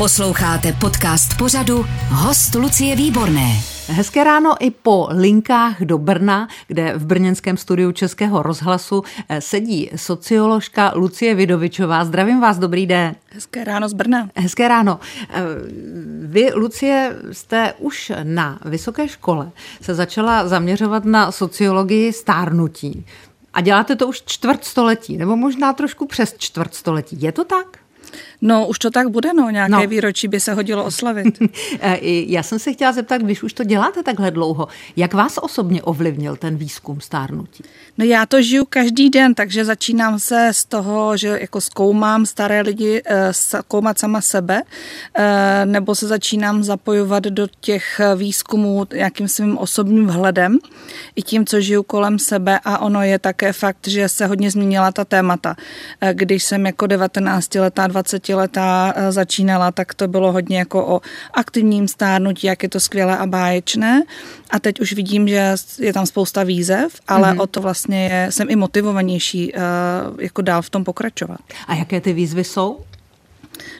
Posloucháte podcast pořadu Host Lucie Výborné. Hezké ráno i po linkách do Brna, kde v brněnském studiu Českého rozhlasu eh, sedí socioložka Lucie Vidovičová. Zdravím vás, dobrý den. Hezké ráno z Brna. Hezké ráno. Eh, vy, Lucie, jste už na vysoké škole se začala zaměřovat na sociologii stárnutí. A děláte to už čtvrt století, nebo možná trošku přes čtvrt století. Je to tak? No, už to tak bude, no, nějaké no. výročí by se hodilo oslavit. Eh, já jsem se chtěla zeptat, když už to děláte takhle dlouho, jak vás osobně ovlivnil ten výzkum stárnutí? No já to žiju každý den, takže začínám se z toho, že jako zkoumám staré lidi, eh, zkoumat sama sebe, eh, nebo se začínám zapojovat do těch výzkumů nějakým svým osobním vhledem, i tím, co žiju kolem sebe a ono je také fakt, že se hodně změnila ta témata. Když jsem jako 19 letá, 20 letá eh, začínala, tak to bylo hodně jako o aktivním stárnutí, jak je to skvělé a báječné. A teď už vidím, že je tam spousta výzev, ale mm-hmm. o to vlastně je, jsem i motivovanější uh, jako dál v tom pokračovat. A jaké ty výzvy jsou?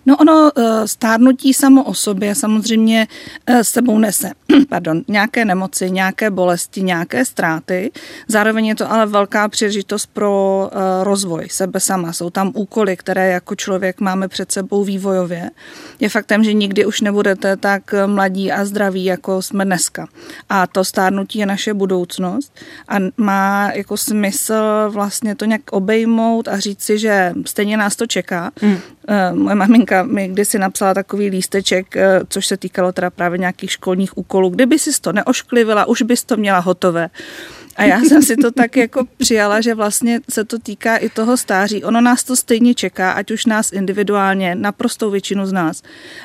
No ono eh, stárnutí samo o sobě samozřejmě eh, sebou nese pardon, nějaké nemoci, nějaké bolesti, nějaké ztráty. Zároveň je to ale velká příležitost pro eh, rozvoj sebe sama. Jsou tam úkoly, které jako člověk máme před sebou vývojově. Je faktem, že nikdy už nebudete tak mladí a zdraví, jako jsme dneska. A to stárnutí je naše budoucnost a má jako smysl vlastně to nějak obejmout a říct si, že stejně nás to čeká. Hmm. Moje maminka mi kdysi napsala takový lísteček, eh, což se týkalo teda právě nějakých školních úkolů. Kdyby si to neošklivila, už bys to měla hotové. A já jsem si to tak jako přijala, že vlastně se to týká i toho stáří. Ono nás to stejně čeká, ať už nás individuálně, naprostou většinu z nás,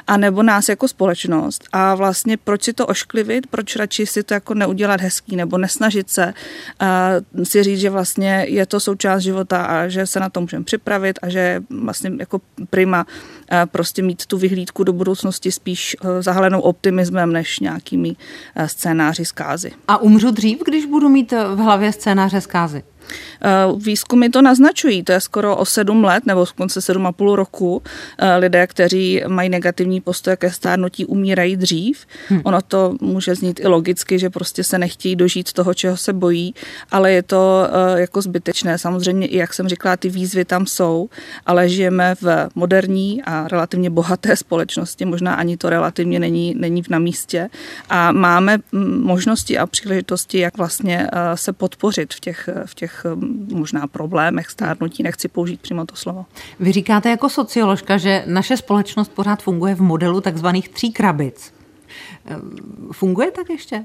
a nebo nás jako společnost. A vlastně proč si to ošklivit, proč radši si to jako neudělat hezký, nebo nesnažit se a si říct, že vlastně je to součást života a že se na to můžeme připravit a že vlastně jako prima prostě mít tu vyhlídku do budoucnosti spíš e, zahalenou optimismem, než nějakými e, scénáři zkázy. A umřu dřív, když budu mít v hlavě scénáře zkázy? Eh, výzkumy to naznačují, to je skoro o sedm let nebo konce sedm a půl roku. Eh, lidé, kteří mají negativní postoj ke stárnutí, umírají dřív. Hmm. Ono to může znít i logicky, že prostě se nechtějí dožít toho, čeho se bojí, ale je to eh, jako zbytečné. Samozřejmě, jak jsem říkala, ty výzvy tam jsou, ale žijeme v moderní a relativně bohaté společnosti, možná ani to relativně není, není na místě a máme mm, možnosti a příležitosti, jak vlastně se podpořit v těch, v těch těch eh, možná problémech stárnutí, nechci použít přímo to slovo. Vy říkáte jako socioložka, že naše společnost pořád funguje v modelu takzvaných tří krabic. Eh, funguje tak ještě?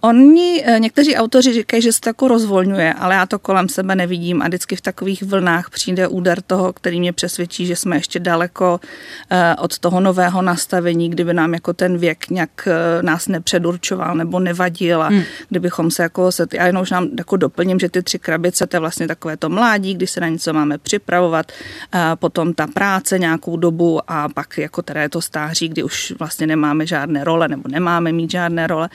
Oni, eh, někteří autoři říkají, že se to jako rozvolňuje, ale já to kolem sebe nevidím a vždycky v takových vlnách přijde úder toho, který mě přesvědčí, že jsme ještě daleko eh, od toho nového nastavení, kdyby nám jako ten věk nějak eh, nás nepředurčoval nebo nevadil a hmm. kdybychom se jako se, já jenom už nám jako doplním, že ty tři krabice, to je vlastně takové to mládí, kdy se na něco máme připravovat, potom ta práce nějakou dobu a pak jako teda je to stáří, kdy už vlastně nemáme žádné role nebo nemáme mít žádné role.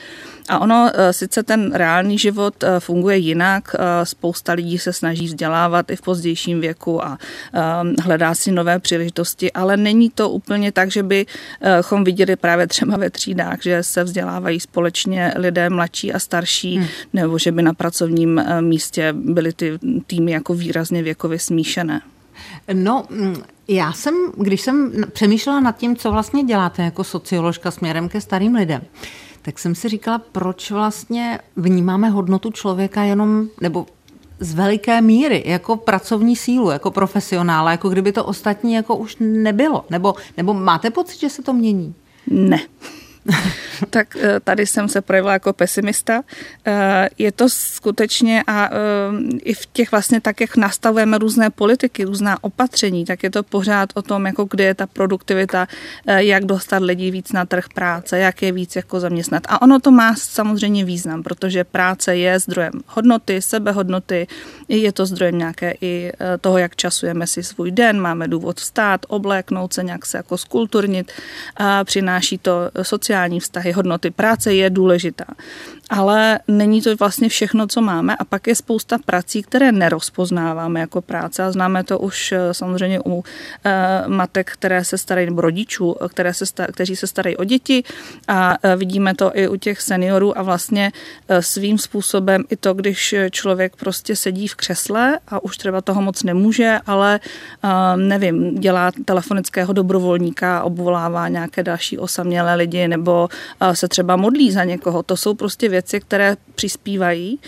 A ono sice ten reálný život eh, funguje jinak, eh, spousta lidí se snaží vzdělávat i v pozdějším věku a hledá si nové příležitosti, ale není to úplně tak, že bychom viděli právě třeba ve třídách, že se vzdělávají společně lidé mladší a starší, hmm. nebo že by na pracovním místě byly ty týmy jako výrazně věkově smíšené. No, mm, já jsem, když jsem přemýšlela nad tím, co vlastně děláte jako socioložka směrem ke starým lidem, tak jsem si říkala, proč vlastně vnímáme hodnotu člověka jenom, nebo z veliké míry, jako pracovní sílu, jako profesionála, jako kdyby to ostatní jako už nebylo. Nebo, nebo máte pocit, že se to mění? Ne. tak eh, tady jsem se projevila jako pesimista. Eh, je to skutečně a eh, i v těch vlastně tak, jak nastavujeme různé politiky, různá opatření, tak je to pořád o tom, jako kde je ta produktivita, jak dostat lidi víc na trh práce, jak je víc jako zaměstnat. A ono to má samozřejmě význam, protože práce je zdrojem hodnoty, sebehodnoty, je to zdrojem nějaké i toho, jak časujeme si svůj den, máme důvod vstát, obléknout se, nějak se jako skulturnit, přináší to sociální sociální vztahy, hodnoty práce je důležitá. Ale není to vlastně všechno, co máme. A pak je spousta prací, které nerozpoznáváme jako práce. A známe to už eh, samozřejmě u eh, matek, které se starají, nebo rodičů, které se kteří se starají o děti. A vidíme to i u těch seniorů. A vlastně svým způsobem i to, když člověk prostě sedí v křesle a už třeba toho moc nemůže, ale nevím, dělá telefonického dobrovolníka, obvolává nějaké další osamělé lidi nebo se třeba modlí za někoho. To jsou prostě věci, které přispívají,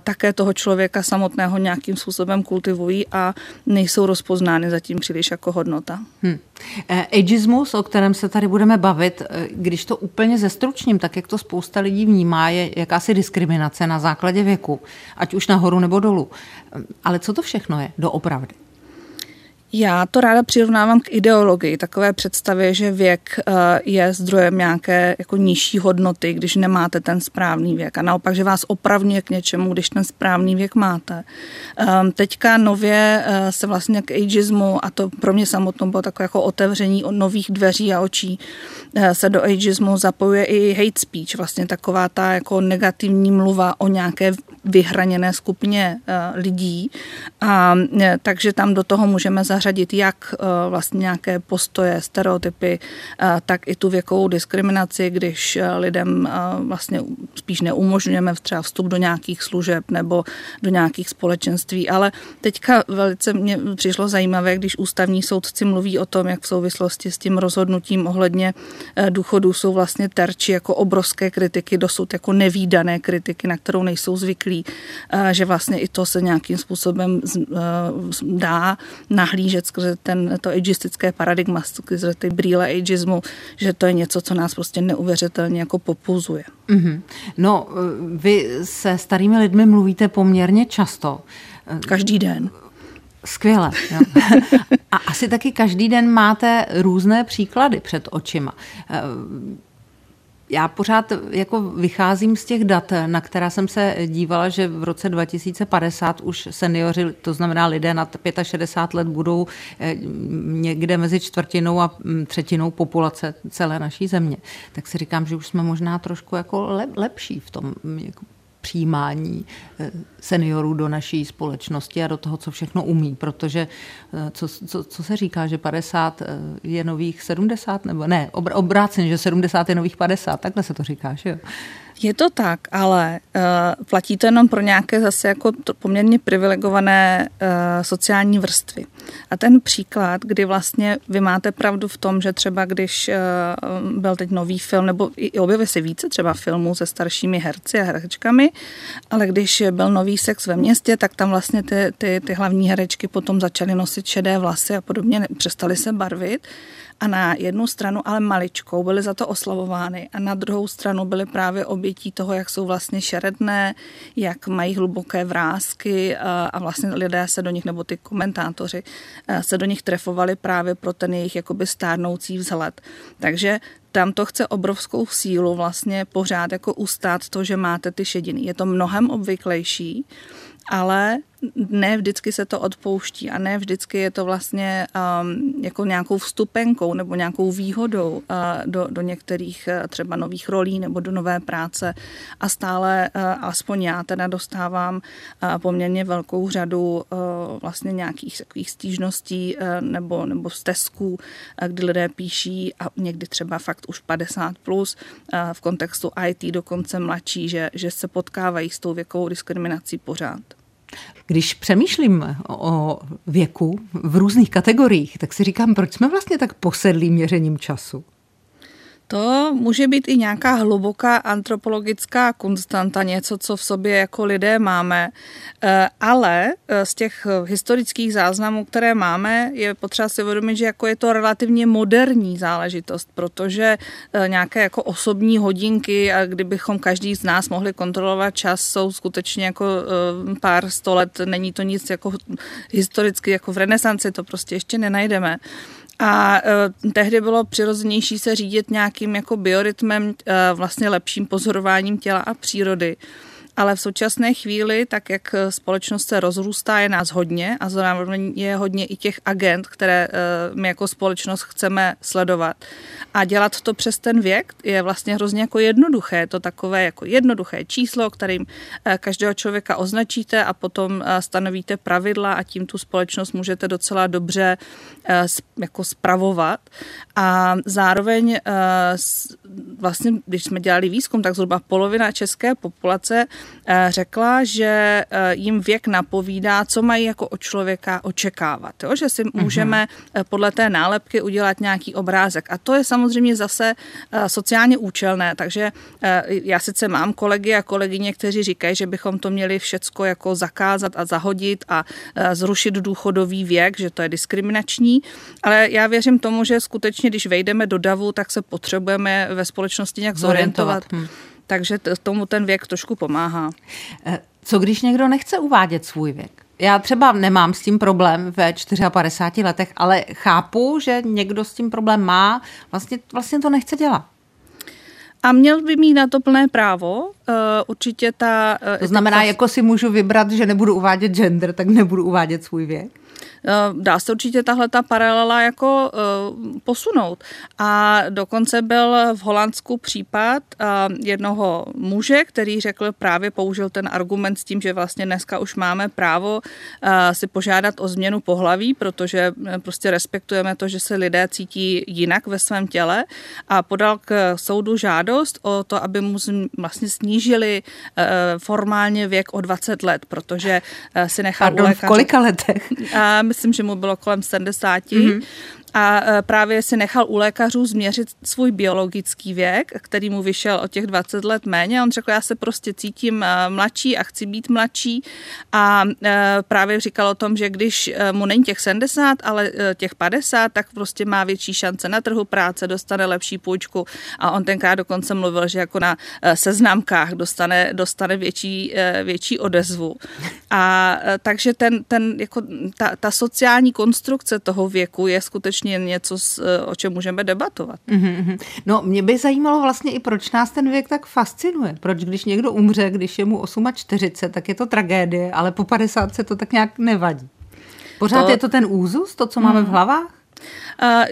také toho člověka samotného nějakým způsobem kultivují a nejsou rozpoznány zatím příliš jako hodnota. Hmm. Ageismus, o kterém se tady budeme bavit, e, když to úplně zestručním, tak jak to spousta lidí vnímá, je jakási diskriminace na základě věku, ať už nahoru nebo dolů. Ale co to všechno je doopravdy? Já to ráda přirovnávám k ideologii, takové představě, že věk eh, je zdrojem nějaké jako nižší hodnoty, když nemáte ten správný věk a naopak, že vás opravňuje k něčemu, když ten správný věk máte. Ehm, teďka nově eh, se vlastně k ageismu, a to pro mě samotnou bylo takové jako otevření nových dveří a očí, eh, se do ageismu zapojuje i hate speech, vlastně taková ta jako negativní mluva o nějaké vyhraněné skupině lidí. A takže tam do toho můžeme zařadit zařadit jak eh, vlastně nějaké postoje, stereotypy, eh, tak i tu věkovou diskriminaci, když eh, lidem vlastně spíš neumožňujeme třeba vstup do nějakých služeb nebo do nějakých společenství. Ale teďka velice mě přišlo zajímavé, když ústavní soudci mluví o tom, jak v souvislosti s tím rozhodnutím ohledně důchodů jsou vlastně terči jako obrovské kritiky, dosud jako nevýdané kritiky, na kterou nejsou zvyklí, že vlastně i to se nějakým způsobem dá nahlížet nahlížet skrze ten, to ageistické paradigma, skrze ty brýle ageismu, že to je něco, co nás prostě neuvěřitelně jako popuzuje. Mm-hmm. No, vy se starými lidmi mluvíte poměrně často. Každý den. Skvěle. Jo. A asi taky každý den máte různé příklady před očima já pořád jako vycházím z těch dat, na která jsem se dívala, že v roce 2050 už seniori, to znamená lidé nad 65 let, budou eh, někde mezi čtvrtinou a mm, třetinou populace celé naší země. Tak si říkám, že už jsme možná trošku jako lepší v tom jako přijímání eh, seniorů do naší společnosti a do toho, co všechno umí, protože eh, co, co, co se říká, že 50 eh, je nových 70, nebo ne, obráceně, že 70 je nových 50, takhle se to říká, že jo? Je to tak, ale uh, platí to jenom pro nějaké zase jako poměrně privilegované uh, sociální vrstvy. A ten příklad, kdy vlastně vy máte pravdu v tom, že třeba když uh, byl teď nový film, nebo i objeví se více třeba filmů se staršími herci a herečkami, ale když byl nový sex ve městě, tak tam vlastně ty, ty, ty hlavní herečky potom začaly nosit šedé vlasy a podobně, přestaly se barvit a na jednu stranu ale maličkou byly za to oslavovány a na druhou stranu byly právě obětí toho, jak jsou vlastně šeredné, jak mají hluboké vrázky a vlastně lidé se do nich, nebo ty komentátoři se do nich trefovali právě pro ten jejich jakoby stárnoucí vzhled. Takže tam to chce obrovskou sílu vlastně pořád jako ustát to, že máte ty šediny. Je to mnohem obvyklejší, ale ne vždycky se to odpouští a ne vždycky je to vlastně um, jako nějakou vstupenkou nebo nějakou výhodou uh, do, do některých uh, třeba nových rolí nebo do nové práce a stále, uh, aspoň já teda dostávám uh, poměrně velkou řadu uh, vlastně nějakých takových stížností uh, nebo, nebo stezků, uh, kdy lidé píší a někdy třeba fakt už 50 plus uh, v kontextu IT dokonce mladší, že, že se potkávají s tou věkovou diskriminací pořád. Když přemýšlím o věku v různých kategoriích, tak si říkám, proč jsme vlastně tak posedlí měřením času? To může být i nějaká hluboká antropologická konstanta, něco, co v sobě jako lidé máme, eh, ale eh, z těch historických záznamů, které máme, je potřeba si uvědomit, že jako je to relativně moderní záležitost, protože eh, nějaké jako osobní hodinky, a kdybychom každý z nás mohli kontrolovat čas, jsou skutečně jako pár sto let, není to nic jako historicky, jako v renesanci, to prostě ještě nenajdeme. A uh, tehdy bylo přirozenější se řídit nějakým jako biorytmem, uh, vlastně lepším pozorováním těla a přírody. Ale v současné chvíli, tak jak společnost se rozrůstá, je nás hodně a zároveň je hodně i těch agent, které my jako společnost chceme sledovat. A dělat to přes ten věk je vlastně hrozně jako jednoduché. Je to takové jako jednoduché číslo, kterým každého člověka označíte a potom stanovíte pravidla a tím tu společnost můžete docela dobře jako spravovat. A zároveň vlastně, když jsme dělali výzkum, tak zhruba polovina české populace eh, řekla, že eh, jim věk napovídá, co mají jako od člověka očekávat. Jo? Že si mm-hmm. můžeme eh, podle té nálepky udělat nějaký obrázek. A to je samozřejmě zase sociálně účelné, takže já sice mám kolegy a kolegyně, kteří říkají, že bychom to měli všecko jako zakázat a zahodit a zrušit důchodový věk, že to je diskriminační, ale já věřím tomu, že skutečně, když vejdeme do davu, tak se potřebujeme ve společnosti nějak zorientovat. Hm. Takže tomu ten věk trošku pomáhá. Eh, co když někdo nechce uvádět svůj věk? Já třeba nemám s tím problém ve 54 letech, ale chápu, že někdo s tím problém má, vlastně, vlastně to nechce dělat. A měl by mít na to plné právo. Uh, určitě ta... Uh, to znamená, ta... jako si můžu vybrat, že nebudu uvádět gender, tak nebudu uvádět svůj věk? Eh, dá se určitě tahle ta paralela jako uh, posunout. A dokonce byl v Holandsku případ uh, jednoho muže, který řekl, právě použil ten argument s tím, že vlastně dneska už máme právo si požádat o změnu pohlaví, protože prostě respektujeme to, že se lidé cítí jinak ve svém těle a podal k soudu žádost o to, aby mu vlastně snížili formálně věk o 20 let, protože si nechal Pardon, v kolika letech? Myslím, že mu bylo kolem 70. Mm-hmm a e, právě si nechal u lékařů změřit svůj biologický věk, který mu vyšel o těch 20 let méně. On řekl, já se prostě cítím e, mladší a chci být mladší a e, právě říkal o tom, že když mu není těch 70, ale těch 50, tak prostě má větší šance na trhu práce, dostane lepší půjčku a on tenkrát dokonce mluvil, že jako na seznamkách dostane, dostane větší, větší odezvu. A takže ten, ten, jako ta, ta sociální konstrukce toho věku je skutečně skutečně něco, eh, o čem můžeme debatovat. Mm-hmm. No, mě by zajímalo vlastně i, proč nás ten věk tak fascinuje. Proč, když někdo umře, když je mu 48, tak je to tragédie, ale po 50 se to tak nějak nevadí. Pořád to... je to ten úzus, to, co máme v hlavách?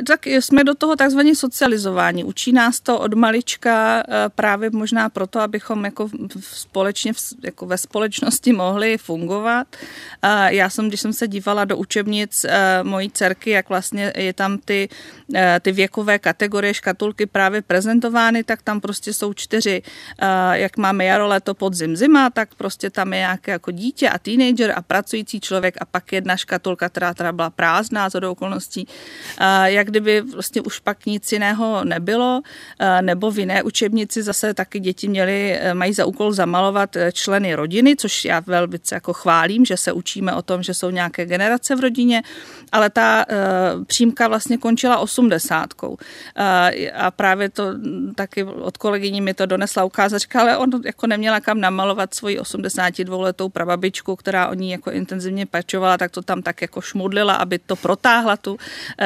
Tak jsme do toho takzvaně socializování. Učí nás to od malička právě možná proto, abychom jako společně jako ve společnosti mohli fungovat. Já jsem, když jsem se dívala do učebnic mojí dcerky, jak vlastně je tam ty, ty věkové kategorie škatulky právě prezentovány, tak tam prostě jsou čtyři, jak máme jaro, léto, podzim, zima, tak prostě tam je nějaké jako dítě a teenager a pracující člověk a pak jedna škatulka, která teda byla prázdná z okolností jak kdyby vlastně už pak nic jiného nebylo, nebo v jiné učebnici zase taky děti měly, e, mají za úkol zamalovat e, členy rodiny, což já velmi jako chválím, že se učíme o tom, že jsou nějaké generace v rodině, ale ta uh, přímka vlastně končila osmdesátkou. A právě to taky od kolegyní mi to donesla ukázat, říká, ale on jako neměla kam namalovat svoji 82 letou prababičku, která o ní jako intenzivně pečovala, tak to tam tak jako šmudlila, aby to protáhla tu,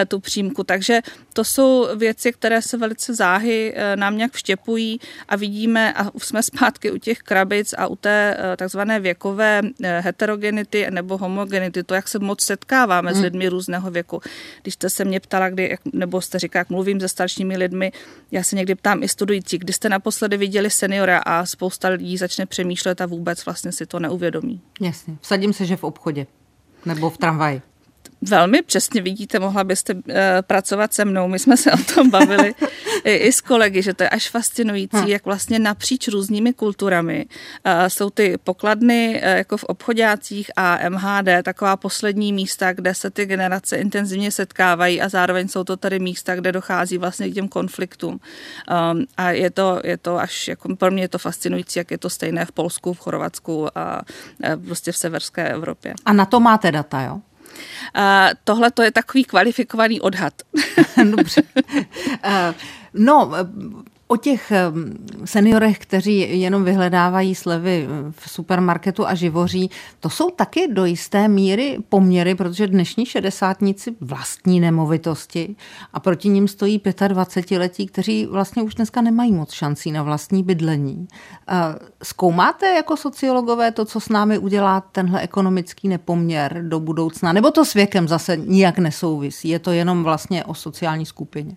tu přímku. Takže to jsou věci, které se velice záhy eh, nám nějak vštěpují a vidíme, a jsme zpátky u těch krabic a u té eh, takzvané věkové eh, heterogenity nebo homogenity, to, jak se moc setkáváme hmm. s lidmi různého věku. Když jste se mě ptala, kdy, nebo jste říkala, jak mluvím se staršími lidmi, já se někdy ptám i studující, kdy jste naposledy viděli seniora a spousta lidí začne přemýšlet a vůbec vlastně si to neuvědomí. Jasně. Vsadím se, že v obchodě nebo v tramvaji. Velmi přesně vidíte, mohla byste uh, pracovat se mnou. My jsme se o tom bavili i, i s kolegy, že to je až fascinující, hmm. jak vlastně napříč různými kulturami uh, jsou ty pokladny uh, jako v obchodácích a MHD, taková poslední místa, kde se ty generace intenzivně setkávají a zároveň jsou to tady místa, kde dochází vlastně k těm konfliktům. Um, a je to, je to až, jako pro mě je to fascinující, jak je to stejné v Polsku, v Chorvatsku a uh, prostě v severské Evropě. A na to máte data, jo? Tohle to je takový kvalifikovaný odhad. Dobře. No, O těch seniorech, kteří jenom vyhledávají slevy v supermarketu a živoří, to jsou taky do jisté míry poměry, protože dnešní šedesátníci vlastní nemovitosti a proti ním stojí 25-letí, kteří vlastně už dneska nemají moc šancí na vlastní bydlení. Zkoumáte jako sociologové to, co s námi udělá tenhle ekonomický nepoměr do budoucna? Nebo to s věkem zase nijak nesouvisí? Je to jenom vlastně o sociální skupině?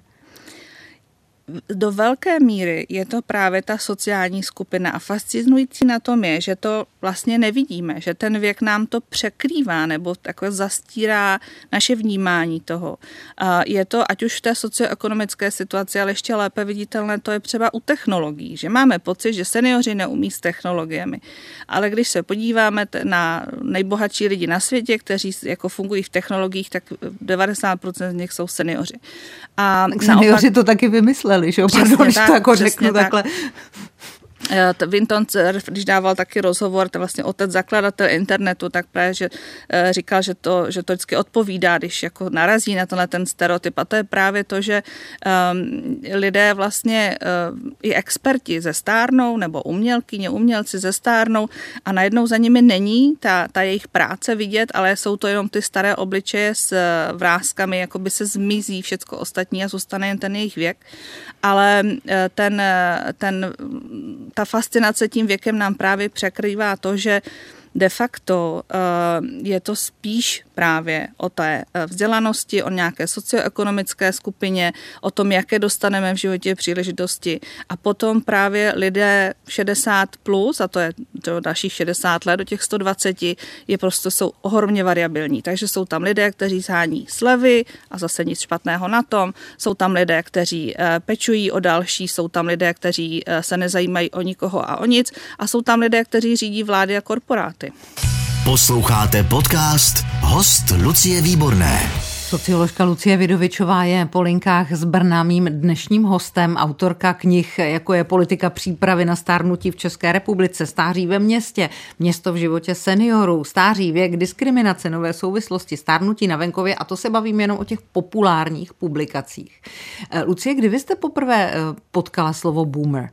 Do velké míry je to právě ta sociální skupina a fascinující na tom je, že to vlastně nevidíme, že ten věk nám to překrývá nebo takhle zastírá naše vnímání toho. A je to ať už v té socioekonomické situaci, ale ještě lépe viditelné to je třeba u technologií, že máme pocit, že seniori neumí s technologiemi. Ale když se podíváme na nejbohatší lidi na světě, kteří jako fungují v technologiích, tak 90% z nich jsou seniori. A tak seniori naopak, to taky vymysleli mysleli, že jo? Pardon, tak, to jako řeknu tak. takhle. Eh, Vinton Cerf, když dával taky rozhovor, to vlastně otec zakladatel internetu, tak právě, že eh, říkal, že to, že to vždycky odpovídá, když jako narazí na tenhle ten stereotyp. A to je právě to, že um, lidé vlastně uh, i experti ze stárnou, nebo umělkyně, umělci ze stárnou a najednou za nimi není ta, ta jejich práce vidět, ale jsou to jenom ty staré obličeje s vrázkami, jako by se zmizí všecko ostatní a zůstane jen ten jejich věk. Ale ten, ten ta fascinace tím věkem nám právě překrývá to, že de facto eh, je to spíš právě o té eh, vzdělanosti, o nějaké socioekonomické skupině, o tom, jaké dostaneme v životě příležitosti. A potom právě lidé 60 plus, a to je to dalších 60 let do těch 120, je prostě jsou ohromně variabilní. Takže jsou tam lidé, kteří zhání slevy a zase nic špatného na tom. Jsou tam lidé, kteří eh, pečují o další, jsou tam lidé, kteří se nezajímají o nikoho a o nic a jsou tam lidé, kteří řídí vlády a korporáty státy. Posloucháte podcast Host Lucie Výborné. Socioložka Lucie Vidovičová je po linkách s Brna mým dnešním hostem, autorka knih, jako je Politika přípravy na stárnutí v České republice, Stáří ve městě, Město v životě seniorů, Stáří věk, diskriminace, nové souvislosti, stárnutí na venkově a to se bavím jenom o těch populárních publikacích. Eh, Lucie, kdy vy jste poprvé eh, potkala slovo boomer?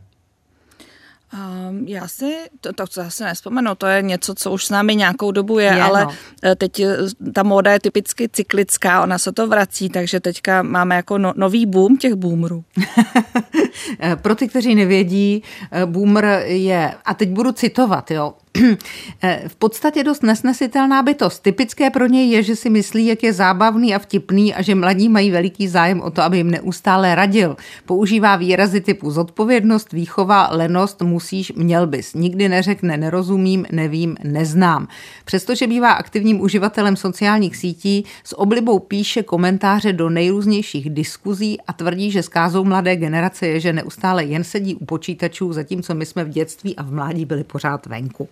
Um, já si, to, to zase nespomenu, to je něco, co už s námi nějakou dobu je, je ale no. Eh, teď eh, ta móda je typicky cyklická, ona se to vrací, takže teďka máme jako no, nový boom těch boomerů. Eh, pro ty, kteří nevědí, boomer je, a teď budu citovat, jo, v podstatě dost nesnesitelná bytost. Typické pro něj je, že si myslí, jak je zábavný a vtipný a že mladí mají veliký zájem o to, aby jim neustále radil. Používá výrazy typu zodpovědnost, výchova, lenost, musíš, měl bys. Nikdy neřekne nerozumím, nevím, neznám. Přestože bývá aktivním uživatelem sociálních sítí, s oblibou píše komentáře do nejrůznějších diskuzí a tvrdí, že zkázou mladé generace je, že neustále jen sedí u počítačů, zatímco my jsme v dětství a v mládí byli pořád venku.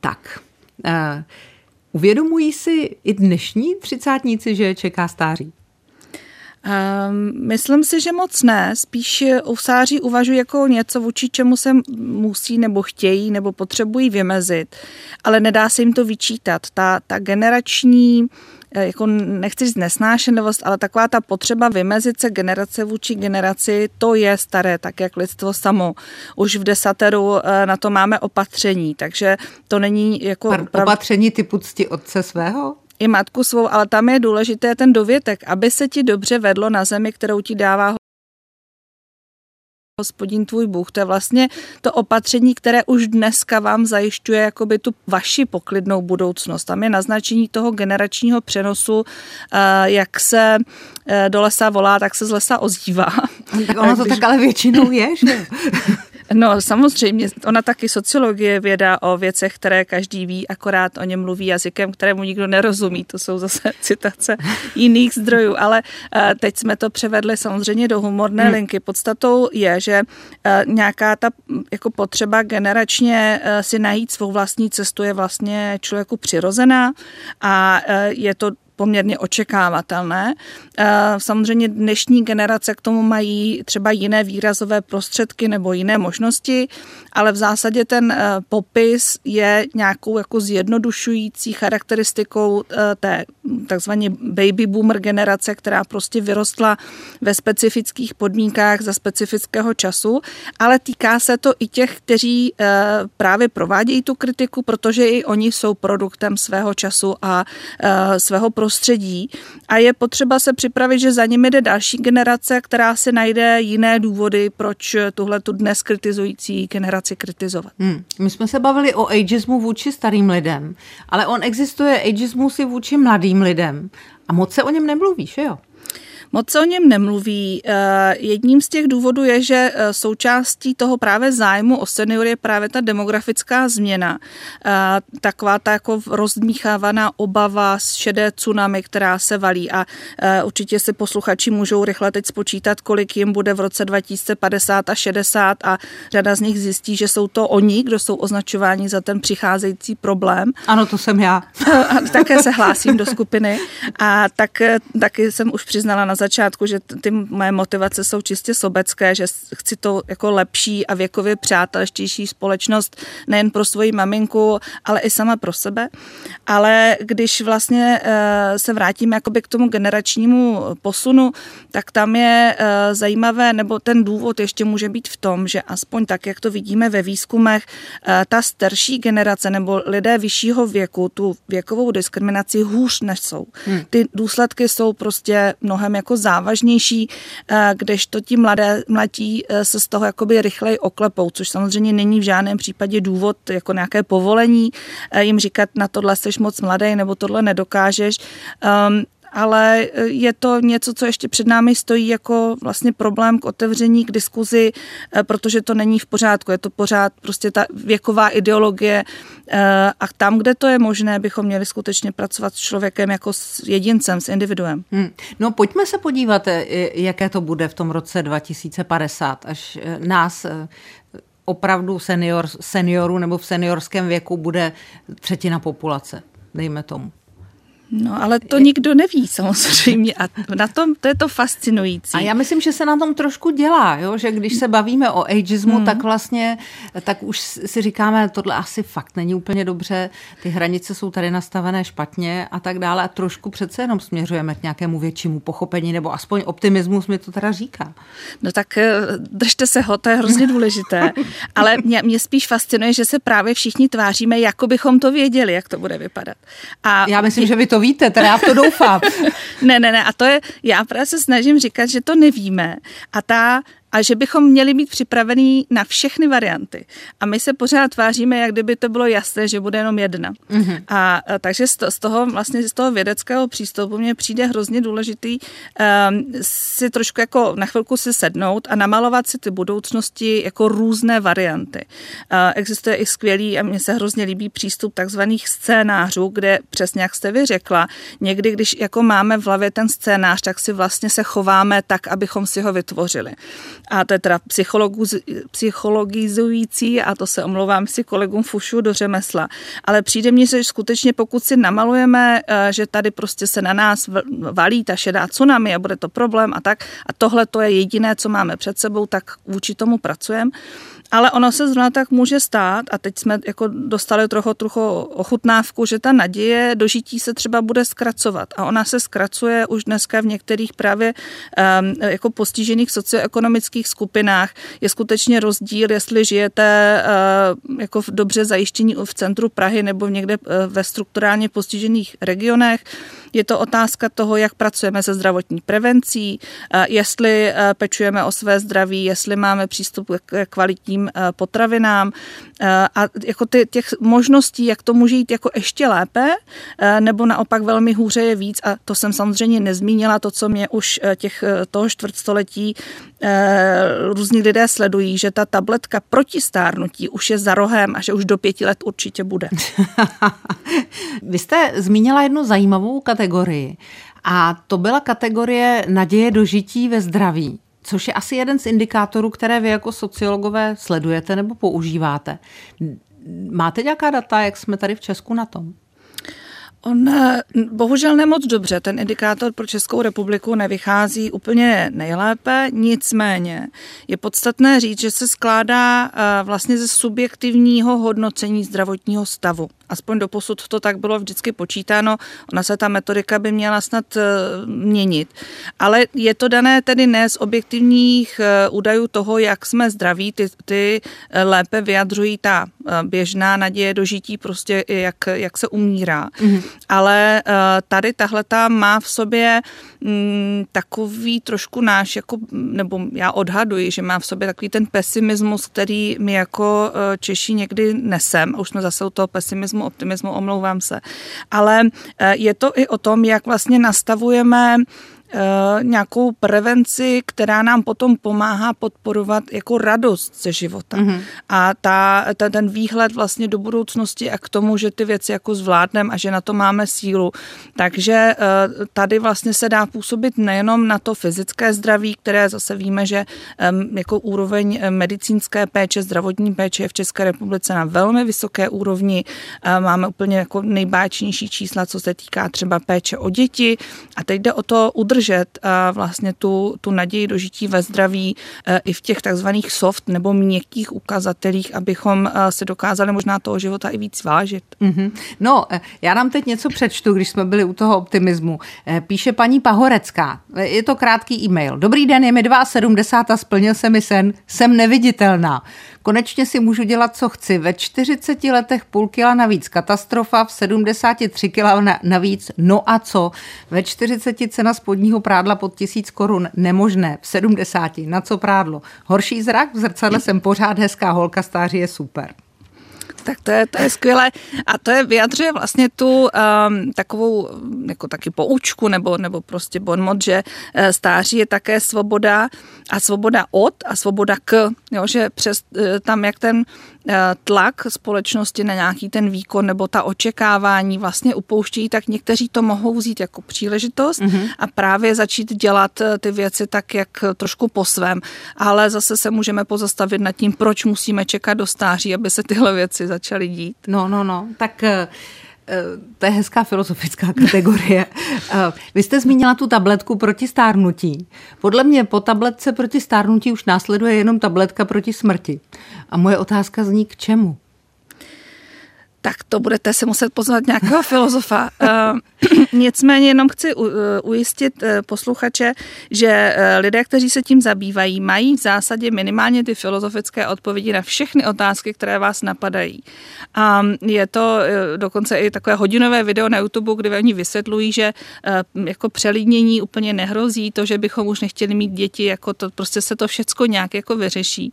Tak, uh, uvědomují si i dnešní třicátníci, že čeká stáří? Um, myslím si, že moc ne. Spíš u sáří uvažuji jako něco, vůči čemu se musí nebo chtějí nebo potřebují vymezit, ale nedá se jim to vyčítat. Ta, ta generační Eh, jako nechci říct nesnášenlivost, ale taková ta potřeba vymezit se generace vůči generaci, to je staré, tak jak lidstvo samo. Už v desateru eh, na to máme opatření, takže to není jako... Pardon. Opatření typu cti otce svého? I matku svou, ale tam je důležité ten dovětek, aby se ti dobře vedlo na zemi, kterou ti dává hospodin tvůj Bůh. To je vlastně to opatření, které už dneska vám zajišťuje jakoby tu vaši poklidnou budoucnost. Tam je naznačení toho generačního přenosu, eh, jak se eh, do lesa volá, tak se z lesa ozývá. Tak ono to tak ale většinou je, že No samozřejmě, ona taky sociologie věda o věcech, které každý ví, akorát o něm mluví jazykem, kterému nikdo nerozumí. To jsou zase citace jiných zdrojů, ale eh, teď jsme to převedli samozřejmě do humorné hmm. linky. Podstatou je, že eh, nějaká ta jako potřeba generačně eh, si najít svou vlastní cestu je vlastně člověku přirozená a je to poměrně očekávatelné. Samozřejmě dnešní generace k tomu mají třeba jiné výrazové prostředky nebo jiné možnosti, ale v zásadě ten popis je nějakou jako zjednodušující charakteristikou té takzvaně baby boomer generace, která prostě vyrostla ve specifických podmínkách za specifického času, ale týká se to i těch, kteří právě provádějí tu kritiku, protože i oni jsou produktem svého času a svého prostředí. A je potřeba se připravit, že za nimi jde další generace, která si najde jiné důvody, proč tuhle tu dnes kritizující generaci kritizovat. Hmm. My jsme se bavili o ageismu vůči starým lidem, ale on existuje ageismus i vůči mladým lidem. A moc se o něm nemluví, že jo? Moc se o něm nemluví. Eh, jedním z těch důvodů je, že eh, součástí toho právě zájmu o seniory je právě ta demografická změna. Eh, taková ta jako rozdmíchávaná obava z šedé tsunami, která se valí a určitě si posluchači můžou rychle teď spočítat, kolik jim bude v roce 2050 a 60 a řada z nich zjistí, že jsou to oni, kdo jsou označováni za ten přicházející problém. Ano, to jsem já. A také se hlásím do skupiny a tak, taky jsem už přiznala na začátku, že ty moje motivace jsou čistě sobecké, že chci to jako lepší a věkově přátelštější společnost nejen pro svoji maminku, ale i sama pro sebe. Ale když vlastně eh, se vrátím jakoby k tomu generačnímu posunu, tak tam je eh, zajímavé, nebo ten důvod ještě může být v tom, že aspoň tak, jak to vidíme ve výzkumech, eh, ta starší generace nebo lidé vyššího věku tu věkovou diskriminaci hůř nesou. Hmm. Ty důsledky jsou prostě mnohem jako jako závažnější, eh, kdežto ti mladé, mladí eh, se z toho jakoby rychleji oklepou, což samozřejmě není v žádném případě důvod jako nějaké povolení eh, jim říkat na tohle jsi moc mladý nebo tohle nedokážeš. Um, ale je to něco, co ještě před námi stojí jako vlastně problém k otevření, k diskuzi, protože to není v pořádku. Je to pořád prostě ta věková ideologie a tam, kde to je možné, bychom měli skutečně pracovat s člověkem jako s jedincem, s individuem. Hmm. No pojďme se podívat, jaké to bude v tom roce 2050, až nás opravdu senior, seniorů nebo v seniorském věku bude třetina populace, dejme tomu. No, ale to nikdo neví samozřejmě a na tom to je to fascinující. A já myslím, že se na tom trošku dělá, jo? že když se bavíme o ageismu, hmm. tak vlastně, tak už si říkáme, tohle asi fakt není úplně dobře, ty hranice jsou tady nastavené špatně a tak dále a trošku přece jenom směřujeme k nějakému většímu pochopení, nebo aspoň optimismus mi to teda říká. No tak eh, držte se ho, to je hrozně důležité, ale mě, mě spíš fascinuje, že se právě všichni tváříme, jako bychom to věděli, jak to bude vypadat. A já myslím, že vy to to víte, teda já v to doufám. ne, ne, ne, a to je, já právě se snažím říkat, že to nevíme a ta a že bychom měli být připravení na všechny varianty. A my se pořád tváříme, jak kdyby to bylo jasné, že bude jenom jedna. Mm-hmm. A, a takže z toho vlastně z toho vědeckého přístupu mně přijde hrozně důležitý um, si trošku jako na chvilku si sednout a namalovat si ty budoucnosti jako různé varianty. Uh, existuje i skvělý a mně se hrozně líbí přístup takzvaných scénářů, kde přesně jak jste vy řekla, někdy, když jako máme v hlavě ten scénář, tak si vlastně se chováme tak, abychom si ho vytvořili a to je teda psychologizující a to se omlouvám si kolegům fušu do řemesla. Ale přijde mně, že skutečně pokud si namalujeme, eh, že tady prostě se na nás valí ta šedá tsunami a bude to problém a tak a tohle to je jediné, co máme před sebou, tak vůči tomu pracujeme. Ale ono se zrovna tak může stát, a teď jsme jako dostali trochu, trochu ochutnávku, že ta naděje dožití se třeba bude zkracovat. A ona se zkracuje už dneska v některých právě um, jako postižených socioekonomických skupinách. Je skutečně rozdíl, jestli žijete uh, jako v dobře zajištění v centru Prahy nebo někde uh, ve strukturálně postižených regionech. Je to otázka toho, jak pracujeme se zdravotní prevencí, uh, jestli uh, pečujeme o své zdraví, jestli máme přístup k kvalitním eh, potravinám eh, a jako ty, těch možností, jak to může jít jako ještě lépe, eh, nebo naopak velmi hůře je víc a to jsem samozřejmě nezmínila, to, co mě už těch toho čtvrtstoletí různí lidé sledují, že ta tabletka proti stárnutí už je za rohem a že už do pěti let určitě bude. Vy jste zmínila jednu zajímavou kategorii a to byla kategorie naděje do žití ve zdraví což je asi jeden z indikátorů, které vy jako sociologové sledujete nebo používáte. Máte nějaká data, jak jsme tady v Česku na tom? On eh, bohužel nemoc dobře, ten indikátor pro Českou republiku nevychází úplně nejlépe, nicméně je podstatné říct, že se skládá eh, vlastně ze subjektivního hodnocení zdravotního stavu. Aspoň do posud to tak bylo vždycky počítáno, ona se ta metodika by měla snad eh, měnit. Ale je to dané tedy ne z objektivních údajů toho, jak jsme zdraví, ty, ty lépe vyjadřují ta běžná naděje do žití, prostě jak, jak se umírá. Mm-hmm ale tady tahle ta má v sobě mm, takový trošku náš, jako, nebo já odhaduji, že má v sobě takový ten pesimismus, který my jako eh, Češi někdy nesem. Už jsme zase u toho pesimismu, optimismu, omlouvám se. Ale eh, je to i o tom, jak vlastně nastavujeme nějakou prevenci, která nám potom pomáhá podporovat jako radost ze života. Mm-hmm. A ta, ta, ten výhled vlastně do budoucnosti a k tomu, že ty věci jako zvládneme a že na to máme sílu. Takže eh, tady vlastně se dá působit nejenom na to fyzické zdraví, které zase víme, že jako úroveň eh, medicínské péče, zdravotní péče je v České republice na velmi vysoké úrovni. Máme úplně jako nejbáčnější čísla, co se týká třeba péče o děti. A teď jde o to udržet udržet vlastně tu, tu naději do žití ve zdraví e, i v těch takzvaných soft nebo měkkých ukazatelích, abychom e, se dokázali možná toho života i víc vážit. Mm-hmm. No, e, já nám teď něco přečtu, když jsme byli u toho optimismu. Píše paní Pahorecká, je to krátký e-mail. Dobrý den, je mi 72 a splnil se mi sen, jsem neviditelná. Konečně si můžu dělat, co chci. Ve 40 letech půl kila navíc. Katastrofa, v 73 kila navíc. No a co? Ve 40 cena spodního prádla pod tisíc korun. Nemožné, v 70 na co prádlo? Horší zrak, v zrcadle jsem pořád hezká. Holka, stáří je super tak to je, to je skvělé. A to je vyjadřuje vlastně tu um, takovou jako taky poučku nebo, nebo prostě bonmot, že uh, stáří je také svoboda a svoboda od a svoboda k. Jo, že přes uh, tam, jak ten Eh, tlak společnosti na nějaký ten výkon nebo ta očekávání vlastně upouštějí, tak někteří to mohou vzít jako příležitost mm-hmm. a právě začít dělat eh, ty věci tak, jak trošku po svém. Ale zase se můžeme pozastavit nad tím, proč musíme čekat do stáří, aby se tyhle věci začaly dít. No, no, no. Tak uh to je hezká filozofická kategorie. Vy jste zmínila tu tabletku proti stárnutí. Podle mě po tabletce proti stárnutí už následuje jenom tabletka proti smrti. A moje otázka zní k čemu? tak to budete si muset pozvat nějakého filozofa. Nicméně jenom chci uh, ujistit uh, posluchače, že lidé, kteří se tím zabývají, mají v zásadě minimálně ty filozofické odpovědi na všechny otázky, které vás napadají. A je to dokonce i takové hodinové video na YouTube, kde oni vysvětlují, že jako přelínění úplně nehrozí, to, že bychom už nechtěli mít děti, jako to prostě se to všecko nějak jako vyřeší.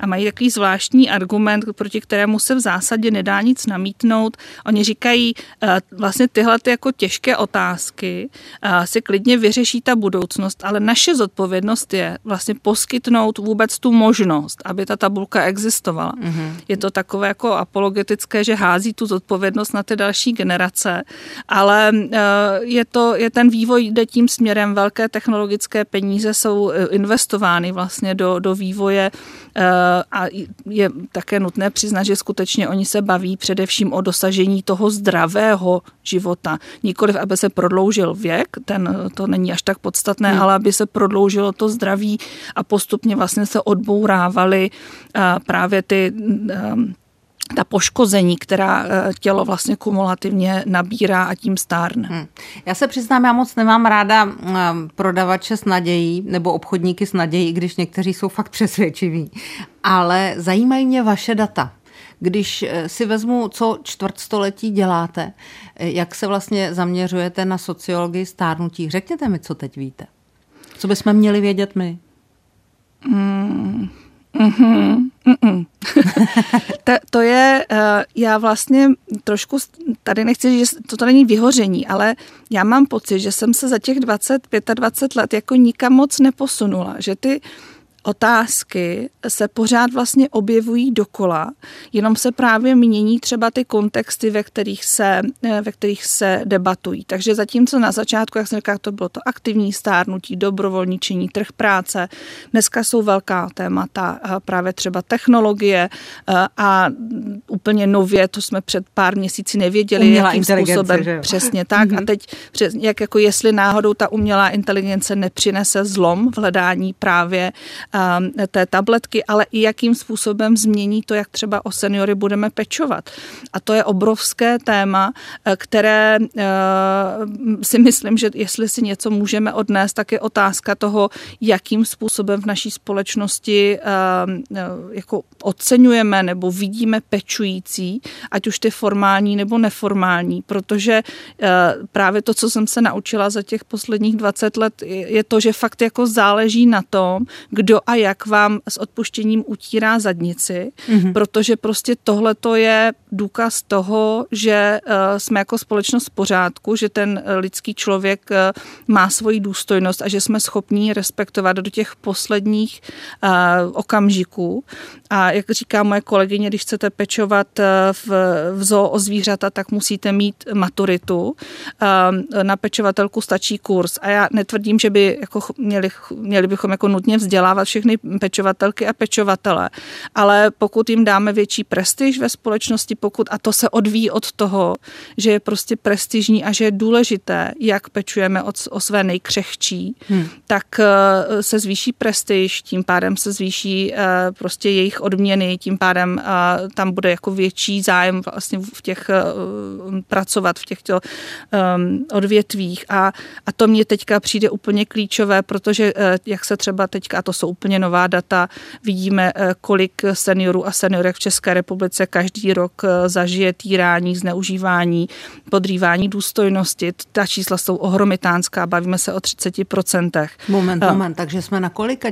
A mají takový zvláštní argument, proti kterému se v zásadě nedá nic namít odmítnout. Oni říkají, eh, vlastně tyhle ty jako těžké otázky eh, si klidně vyřeší ta budoucnost, ale naše zodpovědnost je vlastně poskytnout vůbec tu možnost, aby ta tabulka existovala. Mm-hmm. Je to takové jako apologetické, že hází tu zodpovědnost na ty další generace, ale eh, je, to, je ten vývoj jde tím směrem, velké technologické peníze jsou investovány vlastně do, do vývoje a je také nutné přiznat, že skutečně oni se baví především o dosažení toho zdravého života. Nikoliv, aby se prodloužil věk, ten, to není až tak podstatné, hmm. ale aby se prodloužilo to zdraví a postupně vlastně se odbourávaly právě ty ta poškození, která e, tělo vlastně kumulativně nabírá a tím stárne. Hmm. Já se přiznám, já moc nemám ráda prodavače s nadějí nebo obchodníky s nadějí, když někteří jsou fakt přesvědčiví. Ale zajímají mě vaše data. Když e, si vezmu, co čtvrtstoletí děláte, e, jak se vlastně zaměřujete na sociologii stárnutí, řekněte mi, co teď víte. Co bychom měli vědět my? Mm. Mm-hmm. To, to je, uh, já vlastně trošku, tady nechci že to, to není vyhoření, ale já mám pocit, že jsem se za těch 20, 25 let jako nikam moc neposunula, že ty otázky se pořád vlastně objevují dokola, jenom se právě mění třeba ty kontexty, ve kterých se, eh, ve kterých se debatují. Takže zatímco na začátku, jak jsem říkal, to bylo to aktivní stárnutí, dobrovolničení, trh práce, dneska jsou velká témata právě třeba technologie a úplně nově, to jsme před pár měsíci nevěděli, umělá jakým způsobem. Že jo? Přesně tak. Mm-hmm. A teď, jak jako jestli náhodou ta umělá inteligence nepřinese zlom v hledání právě té tabletky, ale i jakým způsobem změní to, jak třeba o seniory budeme pečovat. A to je obrovské téma, eh, které uh, si myslím, že jestli si něco můžeme odnést, tak je otázka toho, jakým způsobem v naší společnosti uh, jako oceňujeme nebo vidíme pečující, ať už ty formální nebo neformální, protože eh, právě to, co jsem se naučila za těch posledních 20 let, je to, že fakt jako záleží na tom, kdo a jak vám s odpuštěním utírá zadnici, mm-hmm. protože prostě tohle to je důkaz toho, že eh, jsme jako společnost v pořádku, že ten eh, lidský člověk má svoji důstojnost a že jsme schopní respektovat do těch posledních okamžiků. A jak říká moje kolegyně, když chcete pečovat v, v zoo o zvířata, tak musíte mít maturitu. Na pečovatelku stačí kurz. A já netvrdím, že by jako měli, měli bychom jako nutně vzdělávat všechny pečovatelky a pečovatele. Ale pokud jim dáme větší prestiž ve společnosti, pokud, a to se odvíjí od toho, že je prostě prestižní a že je důležité, jak pečujeme od, o své nejkřehčí, hmm. tak eh, se zvýší prestiž, tím pádem se zvýší eh, prostě jejich odměny, tím pádem eh, tam bude jako větší zájem vlastně v těch pracovat v těchto um, odvětvích a, a to mě teďka přijde úplně klíčové, protože jak se třeba teďka, a to jsou úplně nová data, vidíme, kolik seniorů a seniorek v České republice každý rok zažije týrání, zneužívání, podrývání důstojnosti. Ta čísla jsou ohromitánská, bavíme se o 30%. Moment, moment, takže jsme na kolika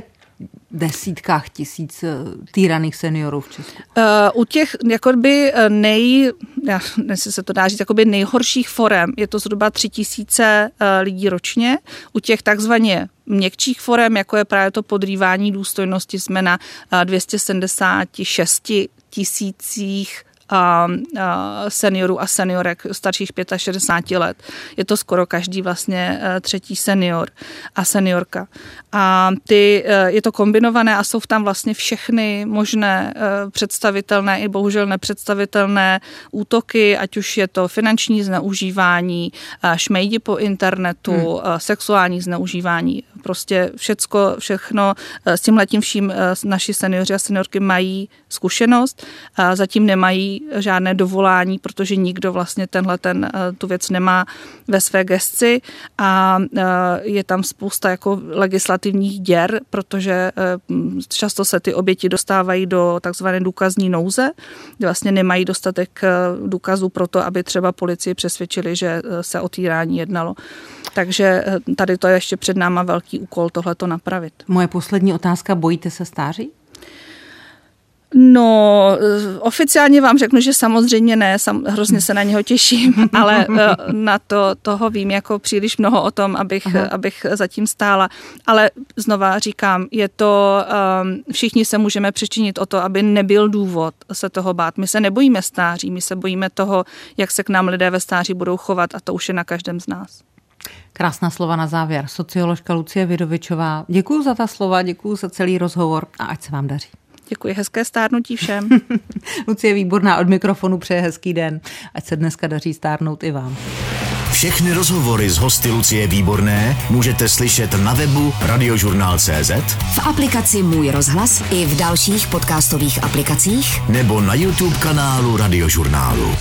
desítkách tisíc eh, týraných seniorů v Česku? Uh, u těch jakoby eh, nej, já nevím, se to dá říct, jakoby nejhorších forem je to zhruba tři tisíce lidí ročně. U těch takzvaně měkčích forem, jako je právě to podrývání důstojnosti, jsme na 276 tisících a, a seniorů a seniorek starších 65 let. Je to skoro každý vlastně e, třetí senior a seniorka. A ty, e, je to kombinované a jsou tam vlastně všechny možné e, představitelné i bohužel nepředstavitelné útoky, ať už je to finanční zneužívání, šmejdi po internetu, hmm. sexuální zneužívání. Prostě všecko, všechno s tím letím vším naši seniori a seniorky mají zkušenost, zatím nemají žádné dovolání, protože nikdo vlastně tenhle ten, eh, tu věc nemá ve své gesci a eh, je tam spousta jako legislativních děr, protože eh, často se ty oběti dostávají do takzvané důkazní nouze, kde vlastně nemají dostatek důkazů pro to, aby třeba policii přesvědčili, že se o týrání jednalo. Takže tady to je ještě před náma velký úkol tohleto napravit. Moje poslední otázka, bojíte se stáří? No, oficiálně vám řeknu, že samozřejmě ne, sam, hrozně se na něho těším, ale eh, na to toho vím jako příliš mnoho o tom, abych, abych zatím stála. Ale znova říkám, je to, um, všichni se můžeme přičinit o to, aby nebyl důvod se toho bát. My se nebojíme stáří, my se bojíme toho, jak se k nám lidé ve stáří budou chovat a to už je na každém z nás. Krásná slova na závěr. Socioložka Lucie Vidovičová. Děkuji za ta slova, děkuji za celý rozhovor a ať se vám daří. Děkuji, hezké stárnutí všem. Lucie Výborná od mikrofonu přeje hezký den. Ať se dneska daří stárnout i vám. Všechny rozhovory z hosty Lucie Výborné můžete slyšet na webu radiožurnál.cz v aplikaci Můj rozhlas i v dalších podcastových aplikacích nebo na YouTube kanálu Radiožurnálu.